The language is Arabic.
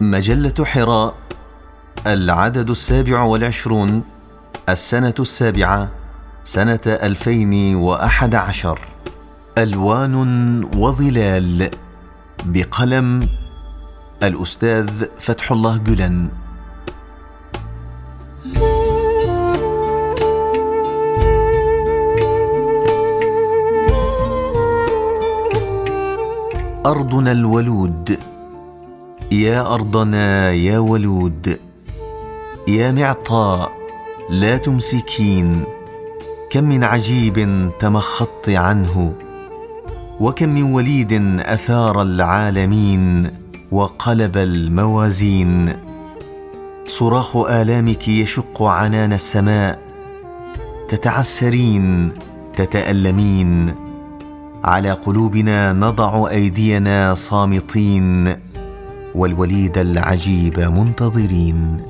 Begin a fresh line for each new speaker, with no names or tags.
مجلة حراء العدد السابع والعشرون السنة السابعة سنة ألفين وأحد عشر. ألوان وظلال بقلم الأستاذ فتح الله جلن. أرضنا الولود يا أرضنا يا ولود يا معطاء لا تمسكين كم من عجيب تمخضت عنه وكم من وليد أثار العالمين وقلب الموازين. صراخ آلامك يشق عنان السماء تتعسرين تتألمين. على قلوبنا نضع أيدينا صامتين. والوليد العجيب منتظرين.